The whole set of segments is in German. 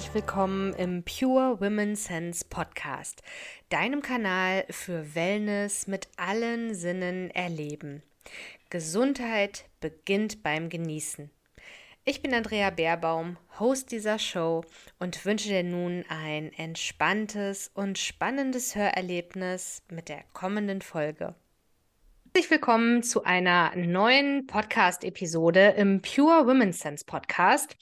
herzlich willkommen im Pure Women Sense Podcast, deinem Kanal für Wellness mit allen Sinnen erleben. Gesundheit beginnt beim Genießen. Ich bin Andrea Baerbaum, Host dieser Show und wünsche dir nun ein entspanntes und spannendes Hörerlebnis mit der kommenden Folge. Herzlich willkommen zu einer neuen Podcast-Episode im Pure Women's Sense Podcast.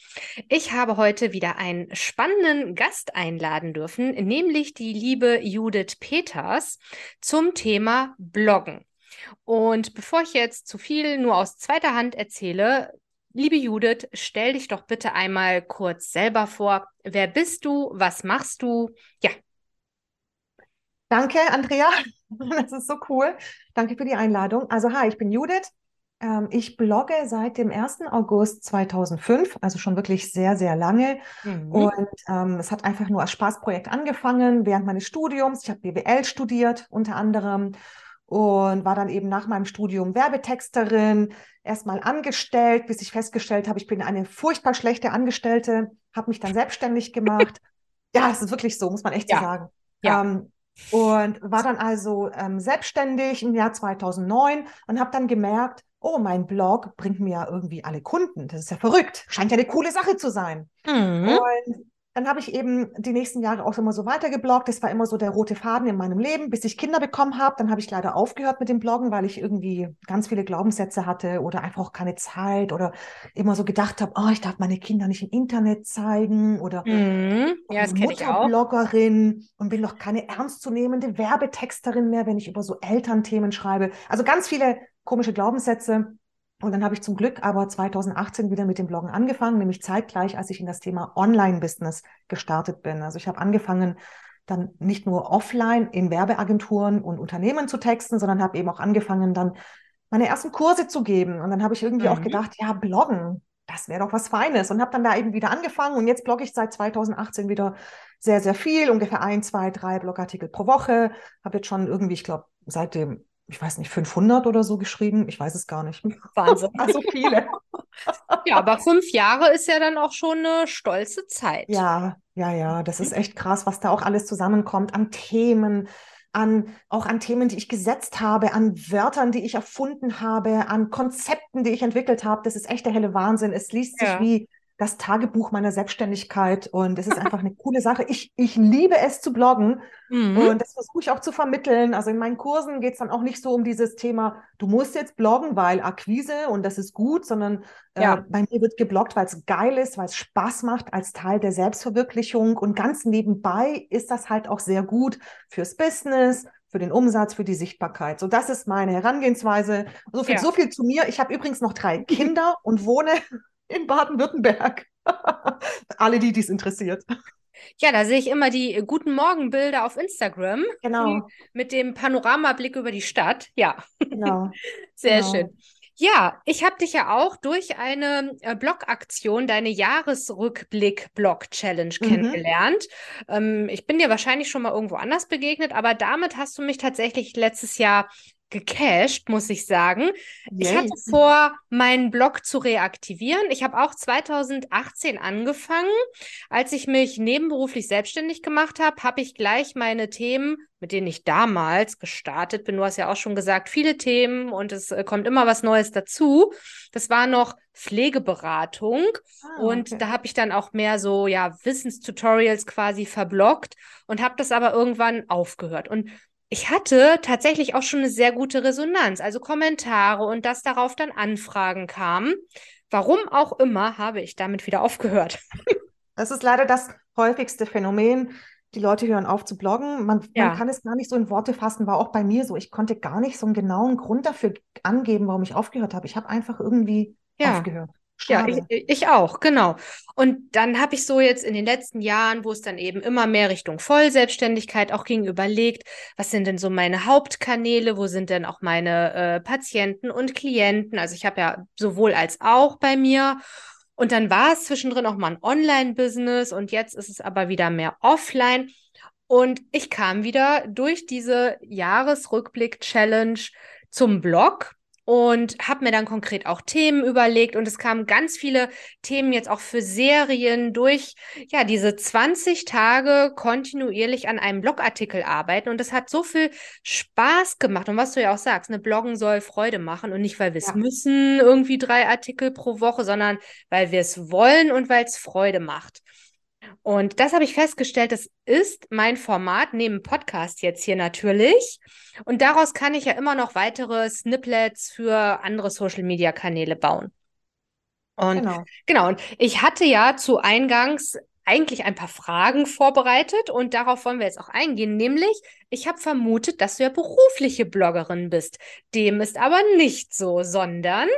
Ich habe heute wieder einen spannenden Gast einladen dürfen, nämlich die liebe Judith Peters zum Thema Bloggen. Und bevor ich jetzt zu viel nur aus zweiter Hand erzähle, liebe Judith, stell dich doch bitte einmal kurz selber vor. Wer bist du? Was machst du? Ja, Danke, Andrea. Das ist so cool. Danke für die Einladung. Also, hi, ich bin Judith. Ähm, ich blogge seit dem 1. August 2005, also schon wirklich sehr, sehr lange. Mhm. Und ähm, es hat einfach nur als Spaßprojekt angefangen während meines Studiums. Ich habe BWL studiert unter anderem und war dann eben nach meinem Studium Werbetexterin, erstmal angestellt, bis ich festgestellt habe, ich bin eine furchtbar schlechte Angestellte, habe mich dann selbstständig gemacht. ja, es ist wirklich so, muss man echt ja. so sagen. Ja. Ähm, und war dann also ähm, selbstständig im Jahr 2009 und habe dann gemerkt, oh, mein Blog bringt mir ja irgendwie alle Kunden. Das ist ja verrückt. Scheint ja eine coole Sache zu sein. Mhm. Und dann habe ich eben die nächsten Jahre auch immer so weitergebloggt. Das war immer so der rote Faden in meinem Leben, bis ich Kinder bekommen habe. Dann habe ich leider aufgehört mit dem Bloggen, weil ich irgendwie ganz viele Glaubenssätze hatte oder einfach auch keine Zeit oder immer so gedacht habe, oh, ich darf meine Kinder nicht im Internet zeigen oder mhm. ja, das Mutterbloggerin und bin noch keine ernstzunehmende Werbetexterin mehr, wenn ich über so Elternthemen schreibe. Also ganz viele komische Glaubenssätze. Und dann habe ich zum Glück aber 2018 wieder mit dem Bloggen angefangen, nämlich zeitgleich, als ich in das Thema Online-Business gestartet bin. Also ich habe angefangen, dann nicht nur offline in Werbeagenturen und Unternehmen zu texten, sondern habe eben auch angefangen, dann meine ersten Kurse zu geben. Und dann habe ich irgendwie mhm. auch gedacht, ja, bloggen, das wäre doch was Feines. Und habe dann da eben wieder angefangen. Und jetzt blogge ich seit 2018 wieder sehr, sehr viel, ungefähr ein, zwei, drei Blogartikel pro Woche. Habe jetzt schon irgendwie, ich glaube, seit dem ich weiß nicht, 500 oder so geschrieben. Ich weiß es gar nicht. Wahnsinn. also viele. ja, aber fünf Jahre ist ja dann auch schon eine stolze Zeit. Ja, ja, ja. Das ist echt krass, was da auch alles zusammenkommt an Themen, an auch an Themen, die ich gesetzt habe, an Wörtern, die ich erfunden habe, an Konzepten, die ich entwickelt habe. Das ist echt der helle Wahnsinn. Es liest sich ja. wie das Tagebuch meiner Selbstständigkeit und es ist einfach eine coole Sache. Ich, ich liebe es zu bloggen mhm. und das versuche ich auch zu vermitteln. Also in meinen Kursen geht es dann auch nicht so um dieses Thema, du musst jetzt bloggen, weil Akquise und das ist gut, sondern äh, ja. bei mir wird gebloggt, weil es geil ist, weil es Spaß macht als Teil der Selbstverwirklichung und ganz nebenbei ist das halt auch sehr gut fürs Business, für den Umsatz, für die Sichtbarkeit. So, das ist meine Herangehensweise. So viel, ja. so viel zu mir. Ich habe übrigens noch drei Kinder und wohne in Baden-Württemberg. Alle, die dies interessiert. Ja, da sehe ich immer die guten Morgenbilder auf Instagram. Genau. Mit dem Panoramablick über die Stadt. Ja. Genau. Sehr genau. schön. Ja, ich habe dich ja auch durch eine äh, Blogaktion, deine Jahresrückblick-Blog-Challenge mhm. kennengelernt. Ähm, ich bin dir wahrscheinlich schon mal irgendwo anders begegnet, aber damit hast du mich tatsächlich letztes Jahr gecached, muss ich sagen. Yes. Ich hatte vor, meinen Blog zu reaktivieren. Ich habe auch 2018 angefangen. Als ich mich nebenberuflich selbstständig gemacht habe, habe ich gleich meine Themen, mit denen ich damals gestartet bin. Du hast ja auch schon gesagt, viele Themen und es äh, kommt immer was Neues dazu. Das war noch Pflegeberatung ah, und okay. da habe ich dann auch mehr so ja Wissenstutorials quasi verblockt und habe das aber irgendwann aufgehört und ich hatte tatsächlich auch schon eine sehr gute Resonanz, also Kommentare und dass darauf dann Anfragen kamen. Warum auch immer habe ich damit wieder aufgehört. Das ist leider das häufigste Phänomen. Die Leute hören auf zu bloggen. Man, ja. man, kann es gar nicht so in Worte fassen, war auch bei mir so. Ich konnte gar nicht so einen genauen Grund dafür angeben, warum ich aufgehört habe. Ich habe einfach irgendwie ja. aufgehört. Schade. Ja, ich, ich, auch, genau. Und dann habe ich so jetzt in den letzten Jahren, wo es dann eben immer mehr Richtung Vollselbstständigkeit auch ging, überlegt, was sind denn so meine Hauptkanäle, wo sind denn auch meine äh, Patienten und Klienten? Also ich habe ja sowohl als auch bei mir. Und dann war es zwischendrin auch mal ein Online-Business und jetzt ist es aber wieder mehr offline. Und ich kam wieder durch diese Jahresrückblick-Challenge zum Blog und habe mir dann konkret auch Themen überlegt und es kamen ganz viele Themen jetzt auch für Serien durch, ja, diese 20 Tage kontinuierlich an einem Blogartikel arbeiten und das hat so viel Spaß gemacht und was du ja auch sagst, eine Bloggen soll Freude machen und nicht, weil wir es ja. müssen, irgendwie drei Artikel pro Woche, sondern weil wir es wollen und weil es Freude macht. Und das habe ich festgestellt, das ist mein Format neben Podcast jetzt hier natürlich. Und daraus kann ich ja immer noch weitere Snippets für andere Social-Media-Kanäle bauen. Und genau. genau, und ich hatte ja zu Eingangs eigentlich ein paar Fragen vorbereitet und darauf wollen wir jetzt auch eingehen, nämlich ich habe vermutet, dass du ja berufliche Bloggerin bist. Dem ist aber nicht so, sondern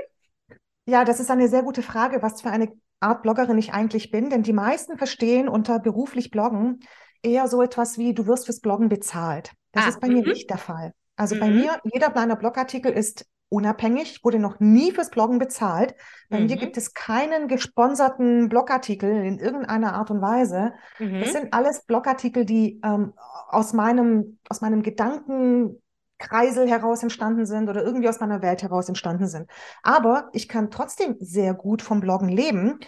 ja, das ist eine sehr gute Frage, was für eine Art Bloggerin ich eigentlich bin, denn die meisten verstehen unter beruflich Bloggen eher so etwas wie, du wirst fürs Bloggen bezahlt. Das ah, ist bei mir mhm. nicht der Fall. Also bei mhm. mir, jeder meiner Blogartikel ist unabhängig, wurde noch nie fürs Bloggen bezahlt. Bei mir mhm. gibt es keinen gesponserten Blogartikel in irgendeiner Art und Weise. Das sind alles Blogartikel, die ähm, aus meinem, aus meinem Gedanken Kreisel heraus entstanden sind oder irgendwie aus meiner Welt heraus entstanden sind. Aber ich kann trotzdem sehr gut vom Bloggen leben,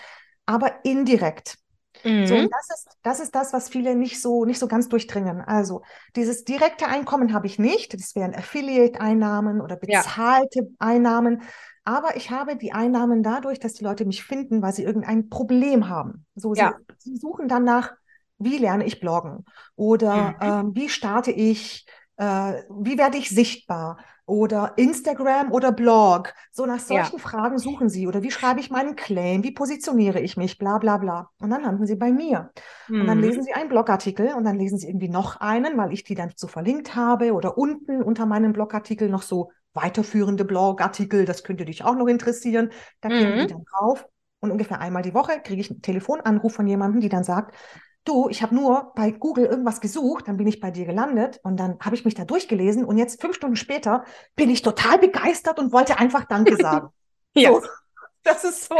aber indirekt. Mhm. So, das ist, das ist das, was viele nicht so, nicht so ganz durchdringen. Also, dieses direkte Einkommen habe ich nicht. Das wären Affiliate-Einnahmen oder bezahlte ja. Einnahmen. Aber ich habe die Einnahmen dadurch, dass die Leute mich finden, weil sie irgendein Problem haben. So, ja. sie, sie, suchen dann nach, wie lerne ich bloggen? Oder mhm. ähm, wie starte ich wie werde ich sichtbar? Oder Instagram oder Blog. So nach solchen ja. Fragen suchen Sie. Oder wie schreibe ich meinen Claim? Wie positioniere ich mich? Bla bla bla. Und dann landen Sie bei mir. Mhm. Und dann mhm. lesen Sie einen Blogartikel und dann lesen Sie irgendwie noch einen, weil ich die dann so verlinkt habe. Oder unten unter meinem Blogartikel noch so weiterführende Blogartikel. Das könnte dich auch noch interessieren. Da klicken mhm. Sie dann drauf. Und ungefähr einmal die Woche kriege ich einen Telefonanruf von jemandem, die dann sagt, du, ich habe nur bei Google irgendwas gesucht, dann bin ich bei dir gelandet und dann habe ich mich da durchgelesen und jetzt fünf Stunden später bin ich total begeistert und wollte einfach Danke sagen. ja. So, das ist so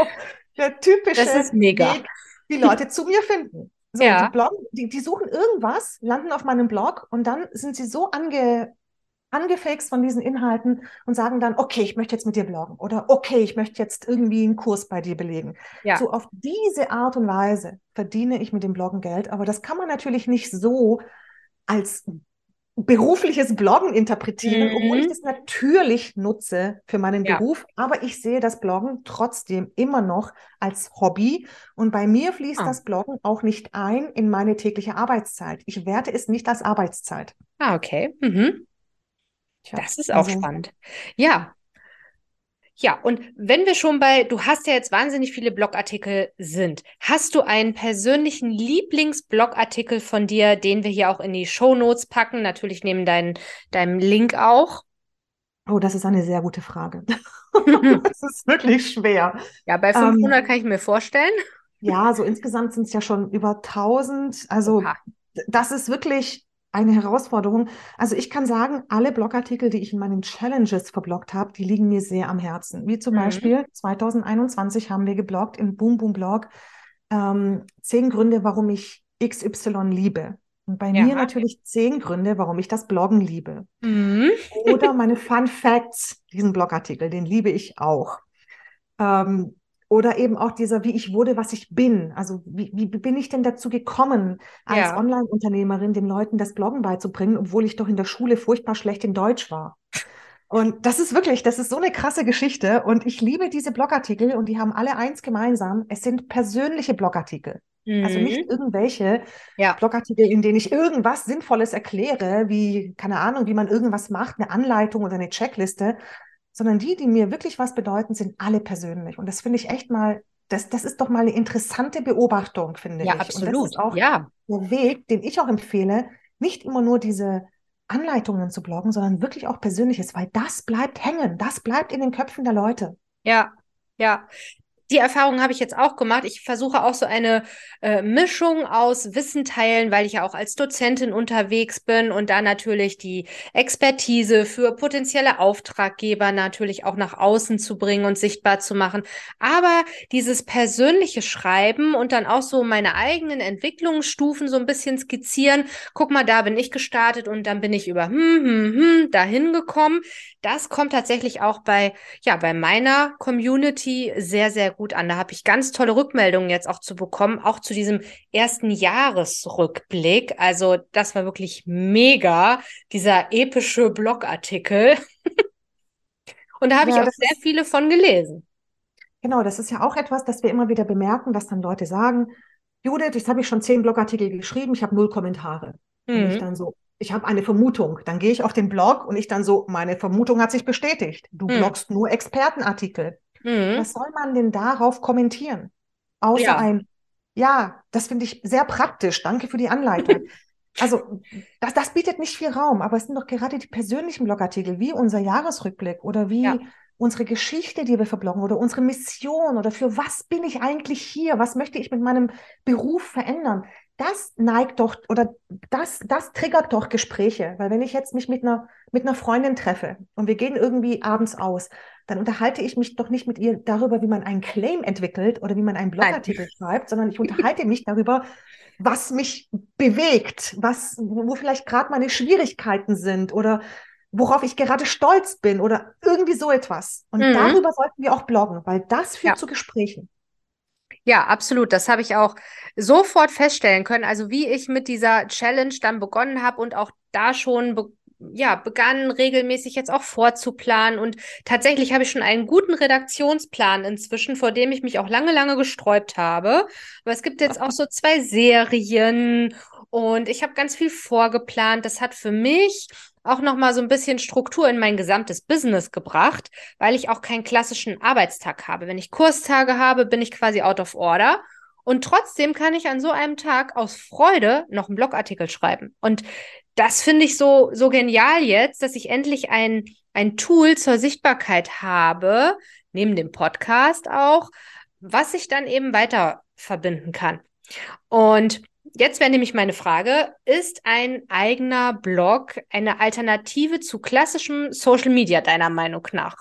der typische Weg, wie Leute zu mir finden. So, ja. die, Bloggen, die, die suchen irgendwas, landen auf meinem Blog und dann sind sie so ange, angefixt von diesen Inhalten und sagen dann, okay, ich möchte jetzt mit dir bloggen oder okay, ich möchte jetzt irgendwie einen Kurs bei dir belegen. Ja. So auf diese Art und Weise verdiene ich mit dem Bloggen Geld, aber das kann man natürlich nicht so als berufliches Bloggen interpretieren, mhm. obwohl ich das natürlich nutze für meinen ja. Beruf, aber ich sehe das Bloggen trotzdem immer noch als Hobby und bei mir fließt ah. das Bloggen auch nicht ein in meine tägliche Arbeitszeit. Ich werte es nicht als Arbeitszeit. Ah, okay. Mhm. Tja, das ist auch also, spannend. Ja. Ja, und wenn wir schon bei, du hast ja jetzt wahnsinnig viele Blogartikel sind, hast du einen persönlichen Lieblingsblogartikel von dir, den wir hier auch in die Show Notes packen, natürlich neben dein, deinem Link auch? Oh, das ist eine sehr gute Frage. das ist wirklich schwer. Ja, bei 500 ähm, kann ich mir vorstellen. Ja, so insgesamt sind es ja schon über 1000. Also Oha. das ist wirklich eine Herausforderung. Also ich kann sagen, alle Blogartikel, die ich in meinen Challenges verbloggt habe, die liegen mir sehr am Herzen. Wie zum mhm. Beispiel 2021 haben wir gebloggt im Boom Boom Blog ähm, zehn Gründe, warum ich XY liebe. Und bei ja. mir natürlich zehn Gründe, warum ich das Bloggen liebe. Mhm. Oder meine Fun Facts, diesen Blogartikel, den liebe ich auch. Ähm, oder eben auch dieser, wie ich wurde, was ich bin. Also wie, wie bin ich denn dazu gekommen, als ja. Online-Unternehmerin den Leuten das Bloggen beizubringen, obwohl ich doch in der Schule furchtbar schlecht in Deutsch war. Und das ist wirklich, das ist so eine krasse Geschichte. Und ich liebe diese Blogartikel und die haben alle eins gemeinsam. Es sind persönliche Blogartikel. Mhm. Also nicht mhm. irgendwelche ja. Blogartikel, in denen ich irgendwas Sinnvolles erkläre, wie, keine Ahnung, wie man irgendwas macht, eine Anleitung oder eine Checkliste, sondern die, die mir wirklich was bedeuten, sind alle persönlich. Und das finde ich echt mal, das, das ist doch mal eine interessante Beobachtung, finde ja, ich. Absolut. Und das ist auch ja. der Weg, den ich auch empfehle, nicht immer nur diese Anleitungen zu bloggen, sondern wirklich auch Persönliches, weil das bleibt hängen, das bleibt in den Köpfen der Leute. Ja, ja. Die Erfahrung habe ich jetzt auch gemacht. Ich versuche auch so eine äh, Mischung aus Wissen teilen, weil ich ja auch als Dozentin unterwegs bin und da natürlich die Expertise für potenzielle Auftraggeber natürlich auch nach außen zu bringen und sichtbar zu machen. Aber dieses persönliche Schreiben und dann auch so meine eigenen Entwicklungsstufen so ein bisschen skizzieren. Guck mal, da bin ich gestartet und dann bin ich über hm, hm, hm dahin gekommen. Das kommt tatsächlich auch bei, ja, bei meiner Community sehr, sehr gut an. Da habe ich ganz tolle Rückmeldungen jetzt auch zu bekommen, auch zu diesem ersten Jahresrückblick. Also das war wirklich mega, dieser epische Blogartikel. Und da habe ja, ich auch sehr viele von gelesen. Genau, das ist ja auch etwas, das wir immer wieder bemerken, dass dann Leute sagen, Judith, jetzt habe ich schon zehn Blogartikel geschrieben, ich habe null Kommentare. Mhm. Und ich mhm. dann so, ich habe eine Vermutung. Dann gehe ich auf den Blog und ich dann so, meine Vermutung hat sich bestätigt. Du mhm. bloggst nur Expertenartikel. Mhm. Was soll man denn darauf kommentieren? Außer ja. ein, ja, das finde ich sehr praktisch. Danke für die Anleitung. also, das, das bietet nicht viel Raum, aber es sind doch gerade die persönlichen Blogartikel, wie unser Jahresrückblick oder wie ja. unsere Geschichte, die wir verbloggen oder unsere Mission oder für was bin ich eigentlich hier? Was möchte ich mit meinem Beruf verändern? Das neigt doch oder das, das triggert doch Gespräche. Weil wenn ich jetzt mich mit einer, mit einer Freundin treffe und wir gehen irgendwie abends aus, dann unterhalte ich mich doch nicht mit ihr darüber, wie man einen Claim entwickelt oder wie man einen Blogartikel schreibt, sondern ich unterhalte mich darüber, was mich bewegt, was, wo vielleicht gerade meine Schwierigkeiten sind oder worauf ich gerade stolz bin oder irgendwie so etwas. Und mhm. darüber sollten wir auch bloggen, weil das führt ja. zu Gesprächen. Ja, absolut. Das habe ich auch sofort feststellen können. Also wie ich mit dieser Challenge dann begonnen habe und auch da schon be ja, begann regelmäßig jetzt auch vorzuplanen. Und tatsächlich habe ich schon einen guten Redaktionsplan inzwischen, vor dem ich mich auch lange, lange gesträubt habe. Aber es gibt jetzt auch so zwei Serien und ich habe ganz viel vorgeplant. Das hat für mich auch nochmal so ein bisschen Struktur in mein gesamtes Business gebracht, weil ich auch keinen klassischen Arbeitstag habe. Wenn ich Kurstage habe, bin ich quasi out of order. Und trotzdem kann ich an so einem Tag aus Freude noch einen Blogartikel schreiben. Und das finde ich so, so genial jetzt, dass ich endlich ein, ein Tool zur Sichtbarkeit habe, neben dem Podcast auch, was ich dann eben weiter verbinden kann. Und jetzt wäre nämlich meine Frage, ist ein eigener Blog eine Alternative zu klassischem Social Media deiner Meinung nach?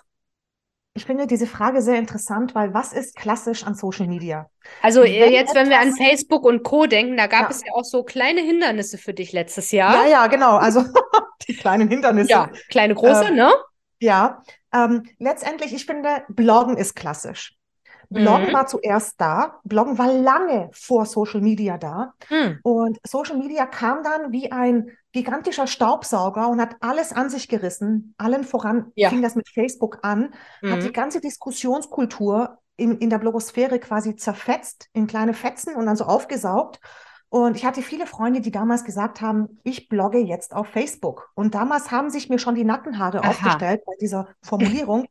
Ich finde diese Frage sehr interessant, weil was ist klassisch an Social Media? Also wenn jetzt, wenn wir an Facebook und Co. denken, da gab ja. es ja auch so kleine Hindernisse für dich letztes Jahr. Ja, ja, genau. Also die kleinen Hindernisse. Ja, kleine, große, ähm, ne? Ja. Ähm, letztendlich, ich finde, Bloggen ist klassisch. Bloggen mhm. war zuerst da. Bloggen war lange vor Social Media da. Mhm. Und Social Media kam dann wie ein gigantischer Staubsauger und hat alles an sich gerissen. Allen voran ja. fing das mit Facebook an, mhm. hat die ganze Diskussionskultur in, in der Blogosphäre quasi zerfetzt in kleine Fetzen und dann so aufgesaugt. Und ich hatte viele Freunde, die damals gesagt haben, ich blogge jetzt auf Facebook. Und damals haben sich mir schon die Nackenhaare Aha. aufgestellt bei dieser Formulierung.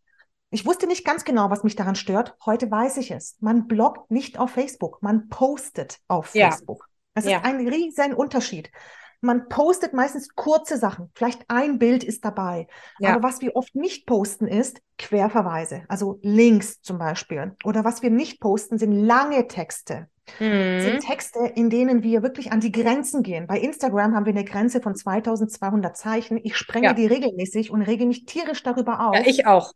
Ich wusste nicht ganz genau, was mich daran stört. Heute weiß ich es. Man bloggt nicht auf Facebook, man postet auf ja. Facebook. Das ja. ist ein riesen Unterschied. Man postet meistens kurze Sachen. Vielleicht ein Bild ist dabei. Ja. Aber was wir oft nicht posten ist Querverweise, also Links zum Beispiel. Oder was wir nicht posten sind lange Texte mhm. sind Texte, in denen wir wirklich an die Grenzen gehen. Bei Instagram haben wir eine Grenze von 2200 Zeichen. Ich sprenge ja. die regelmäßig und rege mich tierisch darüber auf. Ja, ich auch.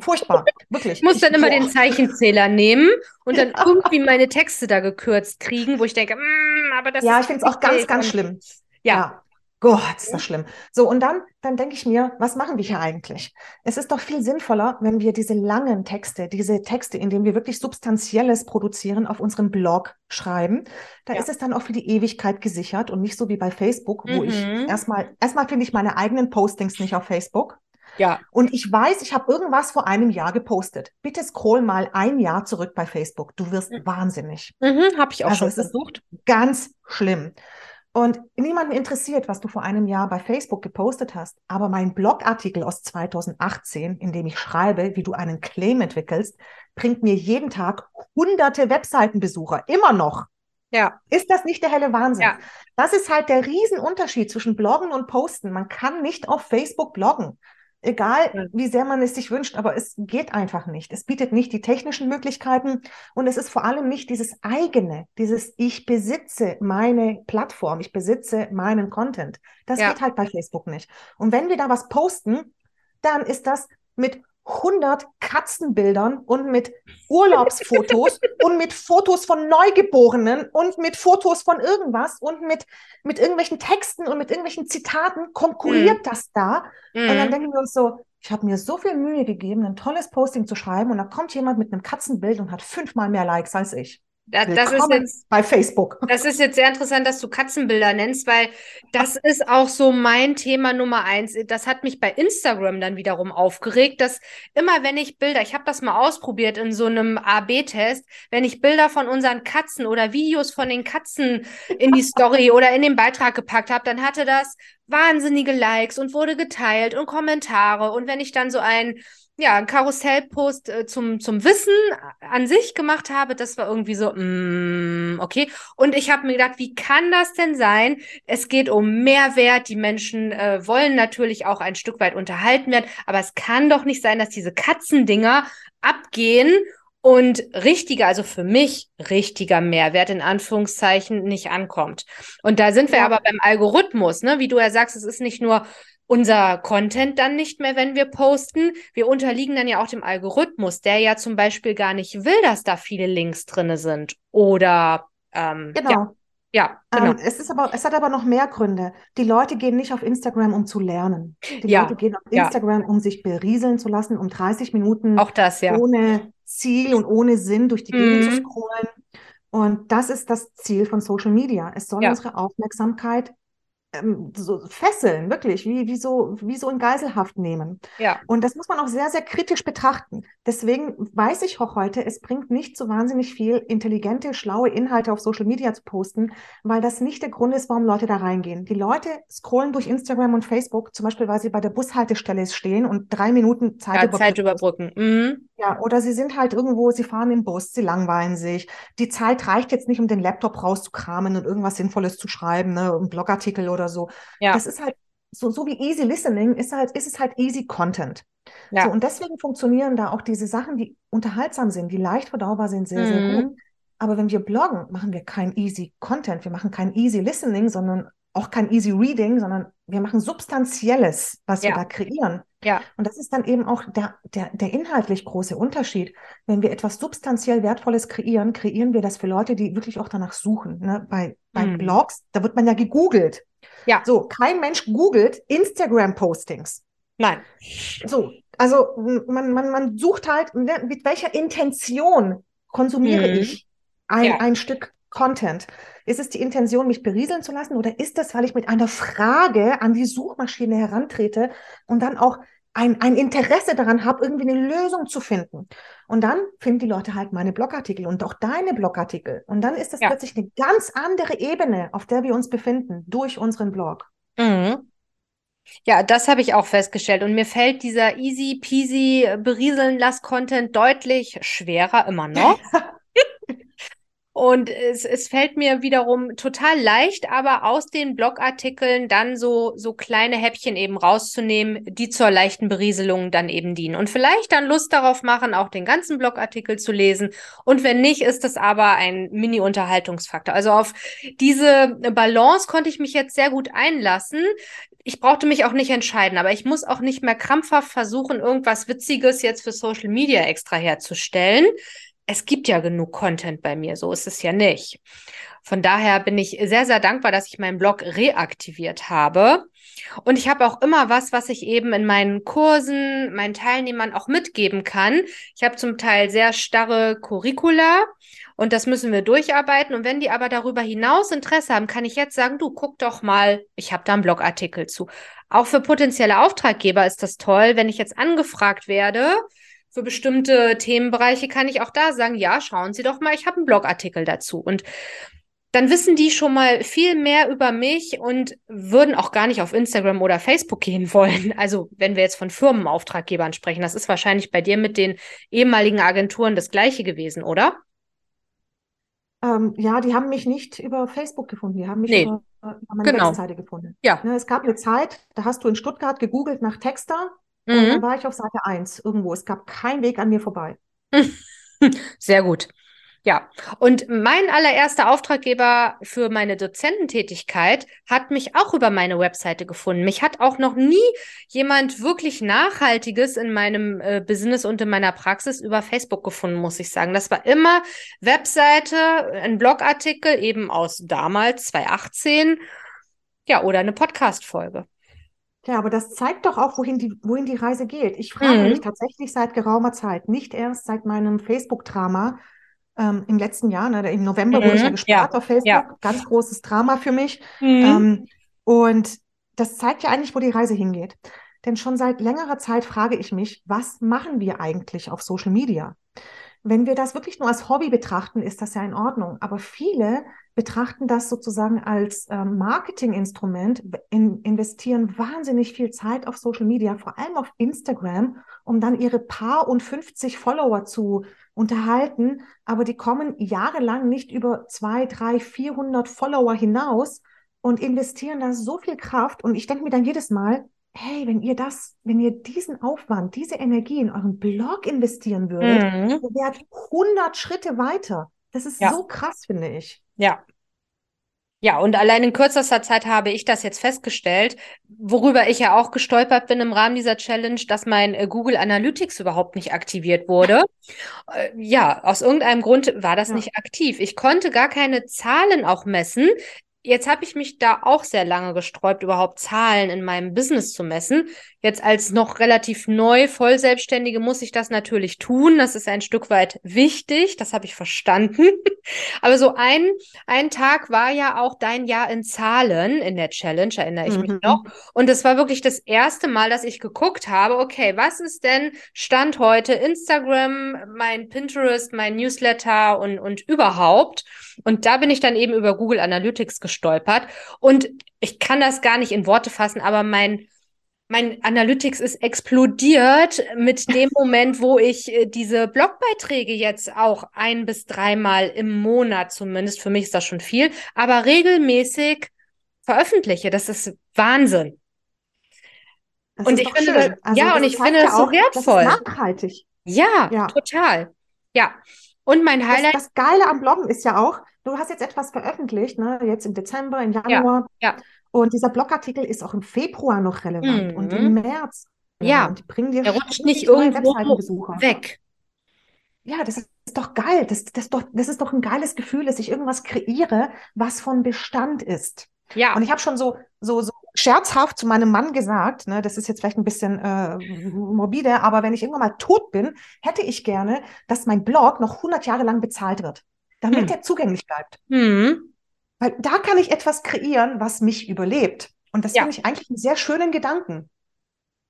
Furchtbar, wirklich. Ich muss dann ich, immer boah. den Zeichenzähler nehmen und dann irgendwie meine Texte da gekürzt kriegen, wo ich denke, mm, aber das Ja, ich finde es auch ganz, ganz schlimm. Ja. ja. Gott, ist das schlimm. So, und dann, dann denke ich mir, was machen wir hier eigentlich? Es ist doch viel sinnvoller, wenn wir diese langen Texte, diese Texte, in denen wir wirklich Substanzielles produzieren, auf unserem Blog schreiben. Da ja. ist es dann auch für die Ewigkeit gesichert und nicht so wie bei Facebook, wo mhm. ich erstmal, erstmal finde ich meine eigenen Postings nicht auf Facebook. Ja. Und ich weiß, ich habe irgendwas vor einem Jahr gepostet. Bitte scroll mal ein Jahr zurück bei Facebook. Du wirst mhm. wahnsinnig. Mhm, habe ich auch also schon versucht. Ganz schlimm. Und niemanden interessiert, was du vor einem Jahr bei Facebook gepostet hast. Aber mein Blogartikel aus 2018, in dem ich schreibe, wie du einen Claim entwickelst, bringt mir jeden Tag hunderte Webseitenbesucher. Immer noch. Ja. Ist das nicht der helle Wahnsinn? Ja. Das ist halt der Riesenunterschied zwischen Bloggen und Posten. Man kann nicht auf Facebook bloggen. Egal, wie sehr man es sich wünscht, aber es geht einfach nicht. Es bietet nicht die technischen Möglichkeiten und es ist vor allem nicht dieses eigene, dieses ich besitze meine Plattform, ich besitze meinen Content. Das ja. geht halt bei Facebook nicht. Und wenn wir da was posten, dann ist das mit 100 Katzenbildern und mit Urlaubsfotos und mit Fotos von Neugeborenen und mit Fotos von irgendwas und mit, mit irgendwelchen Texten und mit irgendwelchen Zitaten konkurriert mm. das da. Mm. Und dann mhm. denken wir uns so, ich habe mir so viel Mühe gegeben, ein tolles Posting zu schreiben und da kommt jemand mit einem Katzenbild und hat fünfmal mehr Likes als ich. Da, das ist jetzt bei Facebook. Das ist jetzt sehr interessant, dass du Katzenbilder nennst, weil das ist auch so mein Thema Nummer eins. Das hat mich bei Instagram dann wiederum aufgeregt, dass immer wenn ich Bilder, ich habe das mal ausprobiert in so einem AB-Test, wenn ich Bilder von unseren Katzen oder Videos von den Katzen in die Story oder in den Beitrag gepackt habe, dann hatte das wahnsinnige Likes und wurde geteilt und Kommentare. Und wenn ich dann so ein ja, ein Karussellpost äh, zum, zum Wissen an sich gemacht habe, das war irgendwie so, mm, okay. Und ich habe mir gedacht, wie kann das denn sein? Es geht um Mehrwert. Die Menschen äh, wollen natürlich auch ein Stück weit unterhalten werden, aber es kann doch nicht sein, dass diese Katzendinger abgehen und richtiger, also für mich richtiger Mehrwert in Anführungszeichen nicht ankommt. Und da sind wir ja. aber beim Algorithmus, ne? Wie du ja sagst, es ist nicht nur unser Content dann nicht mehr, wenn wir posten. Wir unterliegen dann ja auch dem Algorithmus, der ja zum Beispiel gar nicht will, dass da viele Links drin sind. Oder ähm, genau. Ja. Ja, genau. Ähm, es, ist aber, es hat aber noch mehr Gründe. Die Leute gehen nicht auf Instagram, um zu lernen. Die ja. Leute gehen auf Instagram, ja. um sich berieseln zu lassen, um 30 Minuten auch das, ja. ohne Ziel und ohne Sinn durch die Gegend mhm. zu scrollen. Und das ist das Ziel von Social Media. Es soll ja. unsere Aufmerksamkeit ähm, so fesseln, wirklich, wie, wie, so, wie so in Geiselhaft nehmen. Ja. Und das muss man auch sehr, sehr kritisch betrachten. Deswegen weiß ich auch heute, es bringt nicht so wahnsinnig viel, intelligente, schlaue Inhalte auf Social Media zu posten, weil das nicht der Grund ist, warum Leute da reingehen. Die Leute scrollen durch Instagram und Facebook, zum Beispiel, weil sie bei der Bushaltestelle stehen und drei Minuten Zeit, ja, überbrücken. Zeit überbrücken. Mhm. Ja, oder sie sind halt irgendwo, sie fahren im Bus, sie langweilen sich. Die Zeit reicht jetzt nicht, um den Laptop rauszukramen und irgendwas Sinnvolles zu schreiben, ne, einen Blogartikel oder so. Ja. Das ist halt so, so wie Easy Listening ist, halt, ist es halt Easy Content. Ja. So, und deswegen funktionieren da auch diese Sachen, die unterhaltsam sind, die leicht verdaubar sind, sehr, mhm. sehr gut. Aber wenn wir bloggen, machen wir kein Easy Content, wir machen kein Easy Listening, sondern auch kein Easy Reading, sondern wir machen Substanzielles, was ja. wir da kreieren. Ja. Und das ist dann eben auch der, der, der inhaltlich große Unterschied. Wenn wir etwas substanziell Wertvolles kreieren, kreieren wir das für Leute, die wirklich auch danach suchen. Ne? Bei, bei mhm. Blogs, da wird man ja gegoogelt. Ja. So, kein Mensch googelt Instagram-Postings. Nein. So, also man, man, man sucht halt, ne, mit welcher Intention konsumiere mhm. ich ein, ja. ein Stück Content. Ist es die Intention, mich berieseln zu lassen oder ist es, weil ich mit einer Frage an die Suchmaschine herantrete und dann auch ein, ein Interesse daran habe, irgendwie eine Lösung zu finden? Und dann finden die Leute halt meine Blogartikel und auch deine Blogartikel. Und dann ist das ja. plötzlich eine ganz andere Ebene, auf der wir uns befinden, durch unseren Blog. Mhm. Ja, das habe ich auch festgestellt. Und mir fällt dieser easy peasy berieseln lass Content deutlich schwerer immer noch. Und es, es fällt mir wiederum total leicht, aber aus den Blogartikeln dann so, so kleine Häppchen eben rauszunehmen, die zur leichten Berieselung dann eben dienen. Und vielleicht dann Lust darauf machen, auch den ganzen Blogartikel zu lesen. Und wenn nicht, ist das aber ein Mini-Unterhaltungsfaktor. Also auf diese Balance konnte ich mich jetzt sehr gut einlassen. Ich brauchte mich auch nicht entscheiden, aber ich muss auch nicht mehr krampfhaft versuchen, irgendwas Witziges jetzt für Social Media extra herzustellen es gibt ja genug Content bei mir, so ist es ja nicht. Von daher bin ich sehr, sehr dankbar, dass ich meinen Blog reaktiviert habe. Und ich habe auch immer was, was ich eben in meinen Kursen, meinen Teilnehmern auch mitgeben kann. Ich habe zum Teil sehr starre Curricula und das müssen wir durcharbeiten. Und wenn die aber darüber hinaus Interesse haben, kann ich jetzt sagen, du guck doch mal, ich habe da einen Blogartikel zu. Auch für potenzielle Auftraggeber ist das toll, wenn ich jetzt angefragt werde für bestimmte Themenbereiche kann ich auch da sagen, ja, schauen Sie doch mal, ich habe einen Blogartikel dazu. Und dann wissen die schon mal viel mehr über mich und würden auch gar nicht auf Instagram oder Facebook gehen wollen. Also wenn wir jetzt von Firmenauftraggebern sprechen, das ist wahrscheinlich bei dir mit den ehemaligen Agenturen das gleiche gewesen, oder? Ähm, ja, die haben mich nicht über Facebook gefunden, die haben mich nee. über, über meine genau. Webseite gefunden. Ja. Ne, es gab eine Zeit, da hast du in Stuttgart gegoogelt nach Texter Mhm. Und dann war ich auf Seite 1 irgendwo. Es gab keinen Weg an mir vorbei. Sehr gut. Ja, und mein allererster Auftraggeber für meine Dozententätigkeit hat mich auch über meine Webseite gefunden. Mich hat auch noch nie jemand wirklich Nachhaltiges in meinem äh, Business und in meiner Praxis über Facebook gefunden, muss ich sagen. Das war immer Webseite, ein Blogartikel eben aus damals 2018, ja, oder eine Podcast-Folge. Ja, aber das zeigt doch auch, wohin die, wohin die Reise geht. Ich frage mhm. mich tatsächlich seit geraumer Zeit, nicht erst seit meinem Facebook-Drama, ähm, im letzten Jahr, ne, im November mhm. wurde ich ja gesperrt ja. auf Facebook. Ja. Ganz großes Drama für mich. Mhm. Ähm, und das zeigt ja eigentlich, wo die Reise hingeht. Denn schon seit längerer Zeit frage ich mich, was machen wir eigentlich auf Social Media? Wenn wir das wirklich nur als Hobby betrachten, ist das ja in Ordnung. Aber viele betrachten das sozusagen als äh, Marketinginstrument, in, investieren wahnsinnig viel Zeit auf Social Media, vor allem auf Instagram, um dann ihre paar und 50 Follower zu unterhalten, aber die kommen jahrelang nicht über zwei, drei, 400 Follower hinaus und investieren da so viel Kraft. Und ich denke mir dann jedes Mal, hey, wenn ihr das, wenn ihr diesen Aufwand, diese Energie in euren Blog investieren würdet, mhm. ihr wärt 100 Schritte weiter. Das ist ja. so krass, finde ich. Ja, ja, und allein in kürzester Zeit habe ich das jetzt festgestellt, worüber ich ja auch gestolpert bin im Rahmen dieser Challenge, dass mein äh, Google Analytics überhaupt nicht aktiviert wurde. Äh, ja, aus irgendeinem Grund war das ja. nicht aktiv. Ich konnte gar keine Zahlen auch messen. Jetzt habe ich mich da auch sehr lange gesträubt, überhaupt Zahlen in meinem Business zu messen. Jetzt als noch relativ neu Vollselbstständige muss ich das natürlich tun. Das ist ein Stück weit wichtig. Das habe ich verstanden. Aber so ein, ein Tag war ja auch dein Jahr in Zahlen in der Challenge, erinnere ich mhm. mich noch. Und es war wirklich das erste Mal, dass ich geguckt habe, okay, was ist denn Stand heute Instagram, mein Pinterest, mein Newsletter und, und überhaupt? Und da bin ich dann eben über Google Analytics gestolpert. Und ich kann das gar nicht in Worte fassen, aber mein mein Analytics ist explodiert mit dem Moment, wo ich äh, diese Blogbeiträge jetzt auch ein bis dreimal im Monat zumindest, für mich ist das schon viel, aber regelmäßig veröffentliche. Das ist Wahnsinn. Das und ich finde, das, also ja, und ich finde das so wertvoll. Nachhaltig. Ja, ja, total. Ja. Und mein Highlight. Das, das Geile am Bloggen ist ja auch, du hast jetzt etwas veröffentlicht, ne? Jetzt im Dezember, im Januar. Ja. ja. Und dieser Blogartikel ist auch im Februar noch relevant mhm. und im. März. Ja, und die bringen dir er rutscht nicht irgendwo weg. Ja, das ist, doch geil. Das, das, doch, das ist doch ein geiles Gefühl, dass ich irgendwas kreiere, was von Bestand ist. Ja. Und ich habe schon so, so, so scherzhaft zu meinem Mann gesagt, ne, das ist jetzt vielleicht ein bisschen äh, morbide, aber wenn ich irgendwann mal tot bin, hätte ich gerne, dass mein Blog noch 100 Jahre lang bezahlt wird, damit hm. er zugänglich bleibt. Hm. Weil da kann ich etwas kreieren, was mich überlebt. Und das ja. finde ich eigentlich einen sehr schönen Gedanken.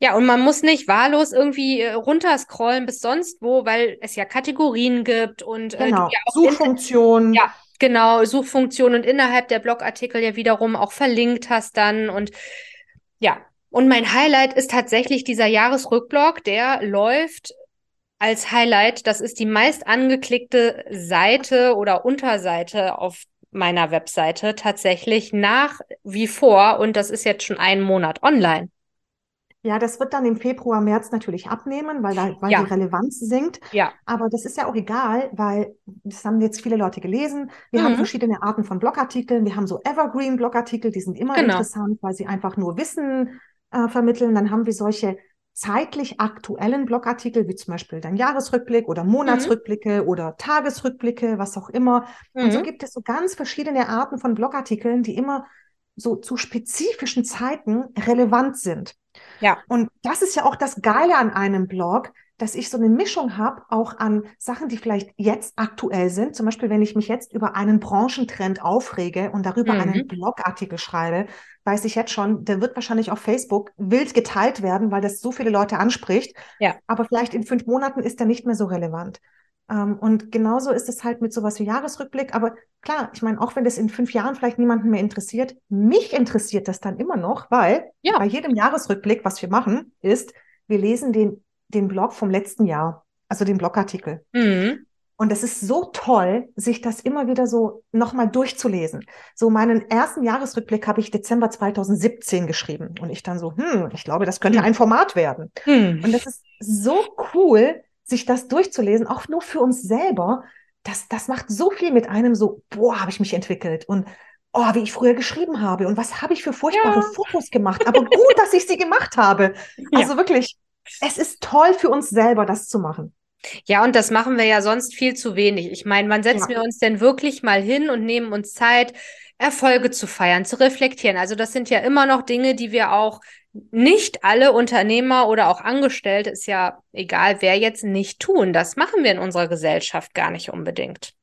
Ja, und man muss nicht wahllos irgendwie äh, runterscrollen bis sonst wo, weil es ja Kategorien gibt und äh, genau. ja Suchfunktionen. Ja, genau, Suchfunktionen und innerhalb der Blogartikel ja wiederum auch verlinkt hast dann und ja. Und mein Highlight ist tatsächlich dieser Jahresrückblog, der läuft als Highlight. Das ist die meist angeklickte Seite oder Unterseite auf meiner Webseite tatsächlich nach wie vor und das ist jetzt schon einen Monat online. Ja, das wird dann im Februar, März natürlich abnehmen, weil, da, weil ja. die Relevanz sinkt. Ja. Aber das ist ja auch egal, weil das haben jetzt viele Leute gelesen. Wir mhm. haben verschiedene Arten von Blogartikeln. Wir haben so Evergreen-Blogartikel, die sind immer genau. interessant, weil sie einfach nur Wissen äh, vermitteln. Dann haben wir solche zeitlich aktuellen Blogartikel, wie zum Beispiel dein Jahresrückblick oder Monatsrückblicke mhm. oder Tagesrückblicke, was auch immer. Mhm. Und so mhm. gibt es so ganz verschiedene Arten von Blogartikeln, die immer so zu spezifischen Zeiten relevant sind. Ja. Und das ist ja auch das Geile an einem Blog, dass ich so eine Mischung habe, auch an Sachen, die vielleicht jetzt aktuell sind. Zum Beispiel, wenn ich mich jetzt über einen Branchentrend aufrege und darüber mhm. einen Blogartikel schreibe, weiß ich jetzt schon, der wird wahrscheinlich auf Facebook wild geteilt werden, weil das so viele Leute anspricht. Ja. Aber vielleicht in fünf Monaten ist er nicht mehr so relevant. Ähm, und genauso ist es halt mit sowas wie Jahresrückblick. Aber klar, ich meine, auch wenn das in fünf Jahren vielleicht niemanden mehr interessiert, mich interessiert das dann immer noch, weil ja. bei jedem Jahresrückblick, was wir machen, ist, wir lesen den den Blog vom letzten Jahr, also den Blogartikel. Mhm. Und es ist so toll, sich das immer wieder so nochmal durchzulesen. So meinen ersten Jahresrückblick habe ich Dezember 2017 geschrieben. Und ich dann so, hm, ich glaube, das könnte hm. ein Format werden. Hm. Und das ist so cool, sich das durchzulesen, auch nur für uns selber. Das, das macht so viel mit einem so, boah, habe ich mich entwickelt. Und oh, wie ich früher geschrieben habe. Und was habe ich für furchtbare ja. Fotos gemacht. Aber gut, dass ich sie gemacht habe. Also ja. wirklich, es ist toll für uns selber, das zu machen. Ja, und das machen wir ja sonst viel zu wenig. Ich meine, wann setzen ja. wir uns denn wirklich mal hin und nehmen uns Zeit, Erfolge zu feiern, zu reflektieren? Also das sind ja immer noch Dinge, die wir auch nicht alle Unternehmer oder auch Angestellte, ist ja egal, wer jetzt nicht tun. Das machen wir in unserer Gesellschaft gar nicht unbedingt.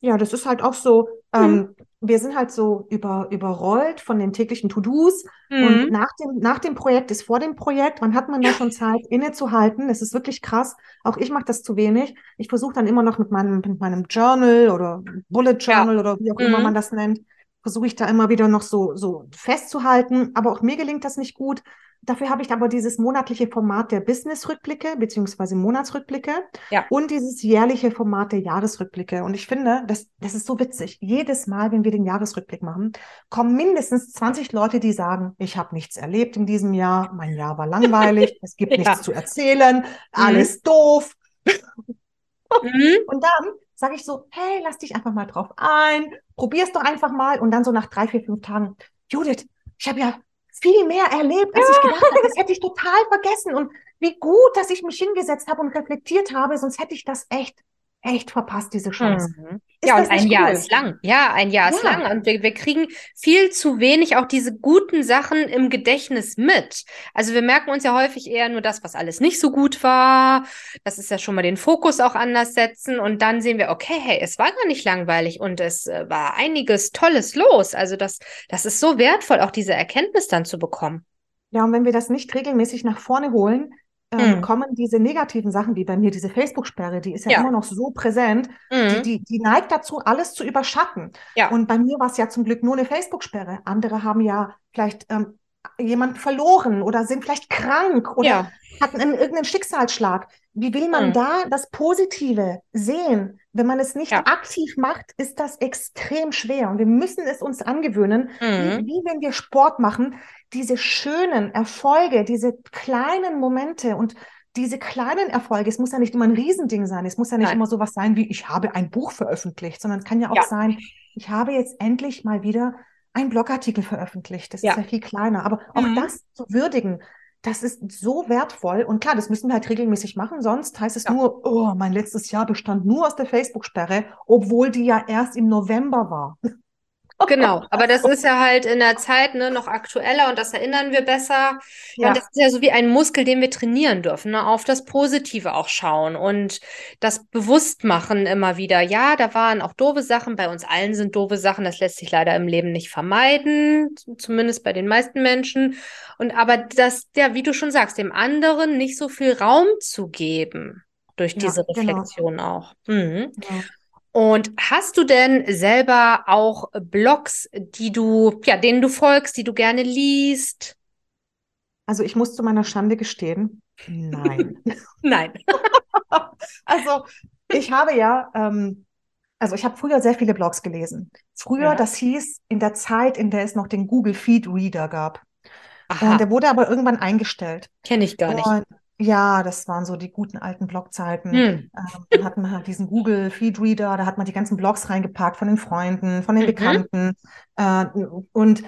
Ja, das ist halt auch so, mhm. ähm, wir sind halt so über, überrollt von den täglichen To-Dos mhm. und nach dem, nach dem Projekt ist vor dem Projekt. Wann hat man da schon Zeit, innezuhalten? Das ist wirklich krass. Auch ich mache das zu wenig. Ich versuche dann immer noch mit meinem, mit meinem Journal oder Bullet Journal ja. oder wie auch mhm. immer man das nennt, versuche ich da immer wieder noch so, so festzuhalten. Aber auch mir gelingt das nicht gut. Dafür habe ich aber dieses monatliche Format der Business-Rückblicke beziehungsweise Monatsrückblicke ja. und dieses jährliche Format der Jahresrückblicke. Und ich finde, das, das ist so witzig. Jedes Mal, wenn wir den Jahresrückblick machen, kommen mindestens 20 Leute, die sagen, ich habe nichts erlebt in diesem Jahr, mein Jahr war langweilig, es gibt ja. nichts zu erzählen, alles mhm. doof. mhm. Und dann sage ich so, hey, lass dich einfach mal drauf ein, probier es doch einfach mal. Und dann so nach drei, vier, fünf Tagen, Judith, ich habe ja viel mehr erlebt, als ja. ich gedacht habe. Das hätte ich total vergessen. Und wie gut, dass ich mich hingesetzt habe und reflektiert habe, sonst hätte ich das echt echt verpasst, diese Chance. Mhm. Ja, und ein Jahr ist lang. Ja, ein Jahr ja. ist lang. Und wir, wir kriegen viel zu wenig auch diese guten Sachen im Gedächtnis mit. Also wir merken uns ja häufig eher nur das, was alles nicht so gut war. Das ist ja schon mal den Fokus auch anders setzen. Und dann sehen wir, okay, hey, es war gar nicht langweilig und es äh, war einiges Tolles los. Also das, das ist so wertvoll, auch diese Erkenntnis dann zu bekommen. Ja, und wenn wir das nicht regelmäßig nach vorne holen, ähm, mhm. kommen diese negativen Sachen, wie bei mir diese Facebook-Sperre, die ist ja, ja, immer noch so präsent, mhm. die, die, die, neigt dazu, alles zu überschatten. Ja. Und bei mir war es ja zum Glück nur eine Facebook-Sperre. Andere haben ja vielleicht ähm, jemanden verloren oder sind vielleicht krank oder ja. hatten einen, irgendeinen Schicksalsschlag. Wie will man mhm. da das Positive sehen? Wenn man es nicht ja. aktiv macht, ist das extrem schwer. Und wir müssen es uns angewöhnen, wie, mhm. wie wenn wir Sport machen, diese schönen Erfolge, diese kleinen Momente und diese kleinen Erfolge, es muss ja nicht immer ein Riesending sein, es muss ja nicht Nein. immer so was sein wie, ich habe ein Buch veröffentlicht, sondern es kann ja auch ja. sein, ich habe jetzt endlich mal wieder einen Blogartikel veröffentlicht. Das ja. ist ja viel kleiner. Aber auch mhm. das zu würdigen, das ist so wertvoll. Und klar, das müssen wir halt regelmäßig machen. Sonst heißt es ja. nur, oh, mein letztes Jahr bestand nur aus der Facebook-Sperre, obwohl die ja erst im November war. Genau, aber das ist ja halt in der Zeit ne, noch aktueller und das erinnern wir besser. Ja. Und das ist ja so wie ein Muskel, den wir trainieren dürfen, ne? auf das Positive auch schauen und das Bewusstmachen immer wieder. Ja, da waren auch doofe Sachen, bei uns allen sind doofe Sachen, das lässt sich leider im Leben nicht vermeiden, zumindest bei den meisten Menschen. Und aber das, ja, wie du schon sagst, dem anderen nicht so viel Raum zu geben durch diese ja, genau. Reflexion auch. Mhm. Ja. Und hast du denn selber auch Blogs, die du, ja, denen du folgst, die du gerne liest? Also ich muss zu meiner Schande gestehen, nein. nein. also ich habe ja, ähm, also ich habe früher sehr viele Blogs gelesen. Früher, ja. das hieß in der Zeit, in der es noch den Google Feed Reader gab. Aha. Der wurde aber irgendwann eingestellt. Kenne ich gar nicht. Und ja, das waren so die guten alten Blogzeiten. Hm. Ähm, dann hat man halt diesen Google Feedreader, da hat man die ganzen Blogs reingepackt von den Freunden, von den mhm. Bekannten. Äh, und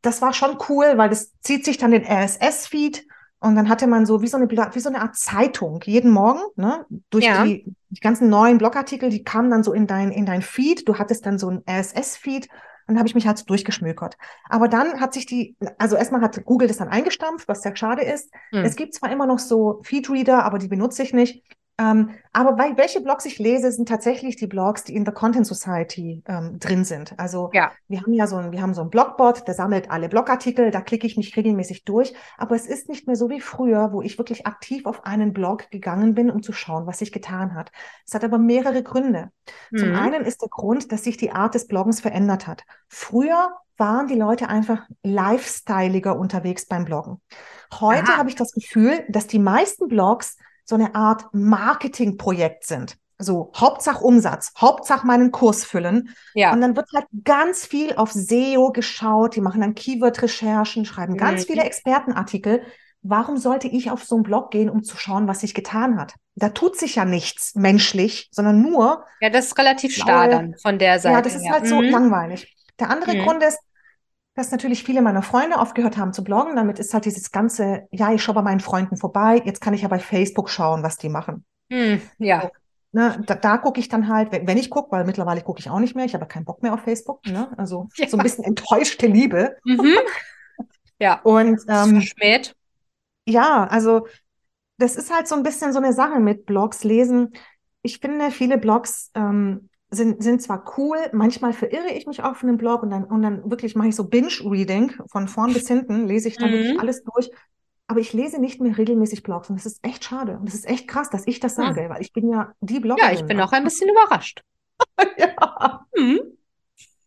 das war schon cool, weil das zieht sich dann den RSS-Feed und dann hatte man so wie so eine, wie so eine Art Zeitung jeden Morgen, ne? Durch ja. die, die ganzen neuen Blogartikel, die kamen dann so in dein, in dein Feed. Du hattest dann so ein RSS-Feed dann habe ich mich halt so durchgeschmökert. Aber dann hat sich die, also erstmal hat Google das dann eingestampft, was sehr schade ist. Hm. Es gibt zwar immer noch so Feedreader, aber die benutze ich nicht. Ähm, aber weil, welche Blogs ich lese, sind tatsächlich die Blogs, die in der Content Society ähm, drin sind. Also ja. wir haben ja so ein, wir haben so ein Blogbot, der sammelt alle Blogartikel, da klicke ich mich regelmäßig durch. Aber es ist nicht mehr so wie früher, wo ich wirklich aktiv auf einen Blog gegangen bin, um zu schauen, was sich getan hat. Es hat aber mehrere Gründe. Mhm. Zum einen ist der Grund, dass sich die Art des Bloggens verändert hat. Früher waren die Leute einfach lifestyleiger unterwegs beim Bloggen. Heute habe ich das Gefühl, dass die meisten Blogs so eine Art Marketingprojekt sind. So, Hauptsache Umsatz, Hauptsache meinen Kurs füllen. Ja. Und dann wird halt ganz viel auf SEO geschaut, die machen dann Keyword-Recherchen, schreiben ganz Mhm. viele Expertenartikel. Warum sollte ich auf so einen Blog gehen, um zu schauen, was sich getan hat? Da tut sich ja nichts menschlich, sondern nur, Ja, das ist relativ starr dann von der Seite. ja, das ist halt so Mhm. langweilig. Der andere Mhm. Grund ist, dass natürlich viele meiner Freunde aufgehört haben zu bloggen. Damit ist halt dieses ganze, ja, ich schaue bei meinen Freunden vorbei, jetzt kann ich ja bei Facebook schauen, was die machen. Hm, ja. Ne, da, da gucke ich dann halt, wenn, wenn ich gucke, weil mittlerweile gucke ich auch nicht mehr, ich habe keinen Bock mehr auf Facebook, ne? Also Ja. so ein bisschen enttäuschte Liebe. Mhm. Ja. Und ähm, Verschmäht. ja, also das ist halt so ein bisschen so eine Sache mit Blogs lesen. Ich finde, viele Blogs ähm, sind, sind zwar cool, manchmal verirre ich mich auch von einem Blog und dann, und dann wirklich mache ich so Binge-Reading von vorn bis hinten, lese ich dann wirklich Mhm. alles durch. Aber ich lese nicht mehr regelmäßig Blogs und das ist echt schade. Und das ist echt krass, dass ich das sage, weil ich bin ja die Ja, Bloggerin. ich bin auch ein bisschen überrascht. ja, Mhm.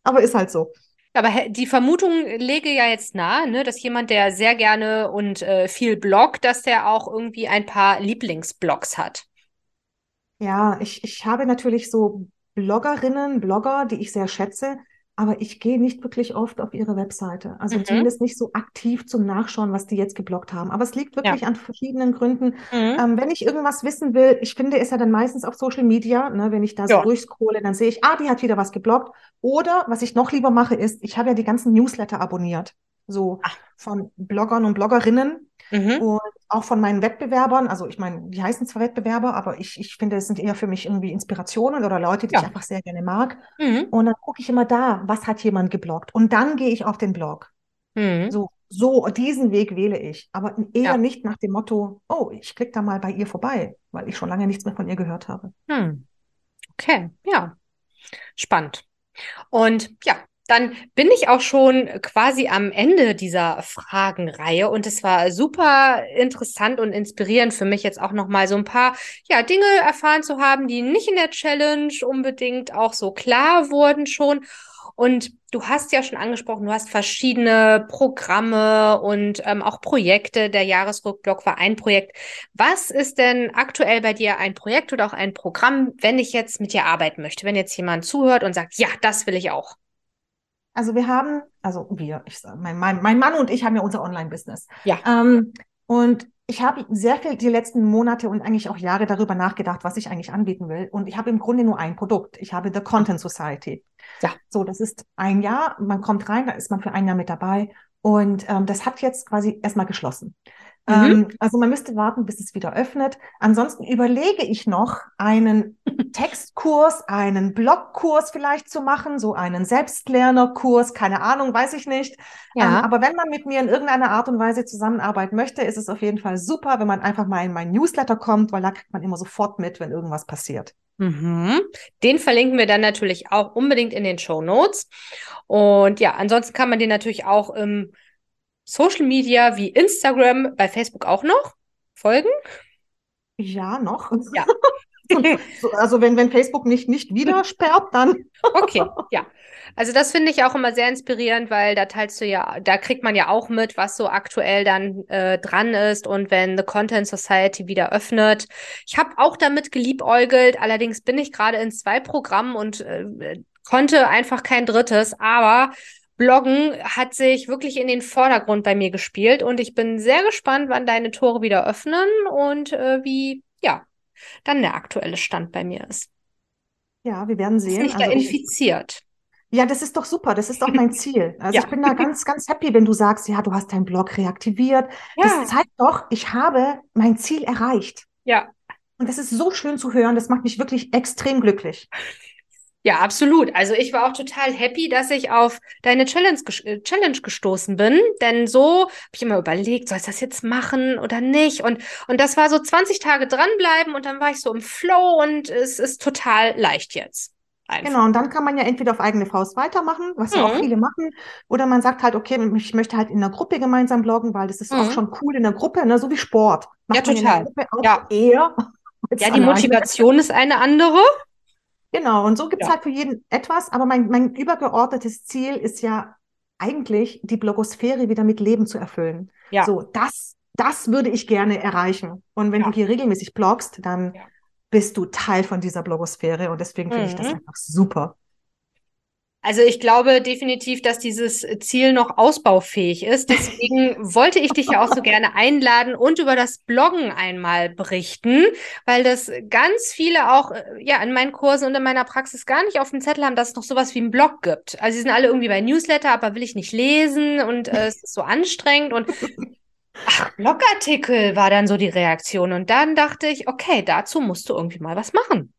aber ist halt so. Aber die Vermutung lege ja jetzt nahe, ne, dass jemand, der sehr gerne und äh, viel bloggt, dass der auch irgendwie ein paar Lieblingsblogs hat. Ja, ich, ich habe natürlich so Bloggerinnen, Blogger, die ich sehr schätze, aber ich gehe nicht wirklich oft auf ihre Webseite. Also Mhm. zumindest nicht so aktiv zum Nachschauen, was die jetzt gebloggt haben. Aber es liegt Ja. wirklich an verschiedenen Gründen. Mhm. Ähm, wenn ich irgendwas wissen will, ich finde es ja dann meistens auf Social Media, ne, wenn ich da so Ja. durchscrolle, dann sehe ich, ah, die hat wieder was gebloggt. Oder was ich noch lieber mache, ist, ich habe ja die ganzen Newsletter abonniert. So Ach. von Bloggern und Bloggerinnen. Mhm. Und auch von meinen Wettbewerbern, also ich meine, die heißen zwar Wettbewerber, aber ich, ich finde, es sind eher für mich irgendwie Inspirationen oder Leute, die Ja. ich einfach sehr gerne mag. Mhm. Und dann gucke ich immer da, was hat jemand gebloggt. Und dann gehe ich auf den Blog. Mhm. So, so, diesen Weg wähle ich. Aber eher Ja. nicht nach dem Motto, oh, ich klicke da mal bei ihr vorbei, weil ich schon lange nichts mehr von ihr gehört habe. Hm. Okay, ja. Spannend. Und ja, dann bin ich auch schon quasi am Ende dieser Fragenreihe und es war super interessant und inspirierend für mich jetzt auch nochmal so ein paar ja, Dinge erfahren zu haben, die nicht in der Challenge unbedingt auch so klar wurden schon. Und du hast ja schon angesprochen, du hast verschiedene Programme und ähm, auch Projekte. Der Jahresrückblock war ein Projekt. Was ist denn aktuell bei dir ein Projekt oder auch ein Programm, wenn ich jetzt mit dir arbeiten möchte? Wenn jetzt jemand zuhört und sagt, ja, das will ich auch. Also wir haben, also wir, ich sag, mein, mein, mein Mann und ich haben ja unser Online-Business. Ja. Ähm, und ich habe sehr viel die letzten Monate und eigentlich auch Jahre darüber nachgedacht, was ich eigentlich anbieten will. Und ich habe im Grunde nur ein Produkt. Ich habe The Content Society. Ja. So, das ist ein Jahr, man kommt rein, da ist man für ein Jahr mit dabei. Und ähm, das hat jetzt quasi erstmal geschlossen. Mhm. Ähm, also man müsste warten, bis es wieder öffnet. Ansonsten überlege ich noch, einen Textkurs, einen Blogkurs vielleicht zu machen, so einen Selbstlernerkurs, keine Ahnung, weiß ich nicht. Ähm, Ja. aber wenn man mit mir in irgendeiner Art und Weise zusammenarbeiten möchte, ist es auf jeden Fall super, wenn man einfach mal in mein Newsletter kommt, weil da kriegt man immer sofort mit, wenn irgendwas passiert. Mhm. Den verlinken wir dann natürlich auch unbedingt in den Show Notes. Und ja, ansonsten kann man den natürlich auch im Social Media wie Instagram, bei Facebook auch noch folgen. Ja, noch. Ja. So, also wenn, wenn Facebook nicht, nicht wieder sperrt, dann Okay, ja. Also das finde ich auch immer sehr inspirierend, weil da teilst du ja, da kriegt man ja auch mit, was so aktuell dann äh, dran ist und wenn The Content Society wieder öffnet. Ich habe auch damit geliebäugelt, allerdings bin ich gerade in zwei Programmen und äh, konnte einfach kein drittes, aber Bloggen hat sich wirklich in den Vordergrund bei mir gespielt und ich bin sehr gespannt, wann deine Tore wieder öffnen und äh, wie, ja, dann der aktuelle Stand bei mir ist. ja, wir werden Ist sehen. nicht da Also ich, infiziert. ja, das ist doch super. Das ist auch mein Ziel. Also Ja. ich bin da ganz, ganz happy, wenn du sagst, ja, du hast deinen Blog reaktiviert. Ja. Das zeigt doch, ich habe mein Ziel erreicht. Ja, Und das ist so schön zu hören. Das macht mich wirklich extrem glücklich. Ja, absolut. Also ich war auch total happy, dass ich auf deine Challenge, äh, Challenge gestoßen bin, denn so habe ich immer überlegt, soll ich das jetzt machen oder nicht? Und, und das war so 20 Tage dranbleiben und dann war ich so im Flow und es ist total leicht jetzt. Einfach. Genau, und dann kann man ja entweder auf eigene Faust weitermachen, was ja auch Mhm. viele machen, oder man sagt halt, okay, ich möchte halt in der Gruppe gemeinsam bloggen, weil das ist auch Mhm. schon cool in der Gruppe, ne? So wie Sport. Macht Ja, total. Auch Ja. eher Ja, die alleine. Motivation ist eine andere. Genau, und so gibt es Ja. halt für jeden etwas, aber mein, mein übergeordnetes Ziel ist ja eigentlich, die Blogosphäre wieder mit Leben zu erfüllen. Ja. So, das, das würde ich gerne erreichen. Und wenn Ja. du hier regelmäßig bloggst, dann bist du Teil von dieser Blogosphäre und deswegen finde mhm. ich das mhm. einfach super. Also ich glaube definitiv, dass dieses Ziel noch ausbaufähig ist. Deswegen wollte ich dich ja auch so gerne einladen und über das Bloggen einmal berichten, weil das ganz viele auch äh, ja in meinen Kursen und in meiner Praxis gar nicht auf dem Zettel haben, dass es noch sowas wie einen Blog gibt. Also sie sind alle irgendwie bei Newsletter, aber will ich nicht lesen und äh, es ist so anstrengend und Ach, Blogartikel war dann so die Reaktion. Und dann dachte ich, okay, dazu musst du irgendwie mal was machen.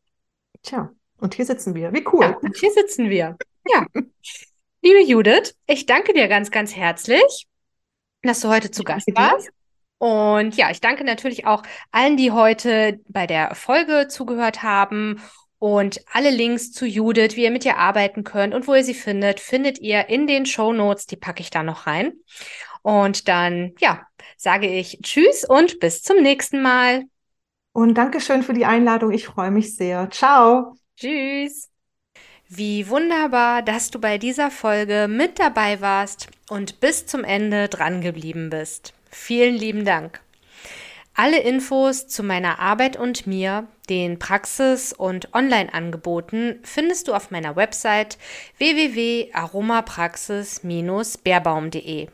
Tja, und hier sitzen wir. Wie cool. Ja, und hier sitzen wir. Ja. Liebe Judith, ich danke dir ganz, ganz herzlich, dass du heute zu Gast warst. Und ja, ich danke natürlich auch allen, die heute bei der Folge zugehört haben. Und alle Links zu Judith, wie ihr mit ihr arbeiten könnt und wo ihr sie findet, findet ihr in den Show Notes. Die packe ich da noch rein. Und dann, ja, sage ich Tschüss und bis zum nächsten Mal. Und Dankeschön für die Einladung. Ich freue mich sehr. Ciao. Tschüss. Wie wunderbar, dass du bei dieser Folge mit dabei warst und bis zum Ende dran geblieben bist. Vielen lieben Dank. Alle Infos zu meiner Arbeit und mir, den Praxis- und Online-Angeboten findest du auf meiner Website www.aromapraxis-beerbaum.de.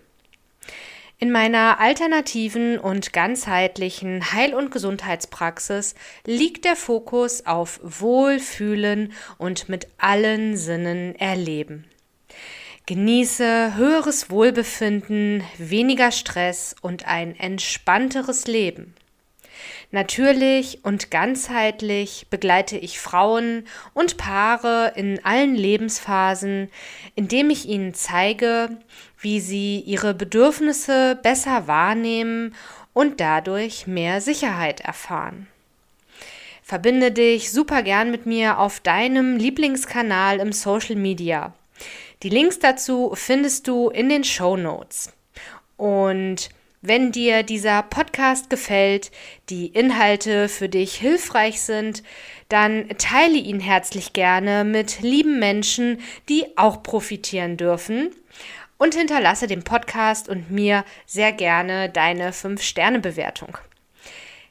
In meiner alternativen und ganzheitlichen Heil- und Gesundheitspraxis liegt der Fokus auf Wohlfühlen und mit allen Sinnen erleben. Genieße höheres Wohlbefinden, weniger Stress und ein entspannteres Leben. Natürlich und ganzheitlich begleite ich Frauen und Paare in allen Lebensphasen, indem ich ihnen zeige, wie sie ihre Bedürfnisse besser wahrnehmen und dadurch mehr Sicherheit erfahren. Verbinde dich super gern mit mir auf deinem Lieblingskanal im Social Media. Die Links dazu findest du in den Show Notes. Und wenn dir dieser Podcast gefällt, die Inhalte für dich hilfreich sind, dann teile ihn herzlich gerne mit lieben Menschen, die auch profitieren dürfen und hinterlasse dem Podcast und mir sehr gerne deine 5-Sterne-Bewertung.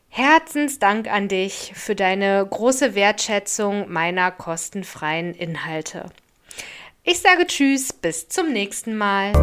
Herzensdank an dich für deine große Wertschätzung meiner kostenfreien Inhalte. Ich sage Tschüss, bis zum nächsten Mal.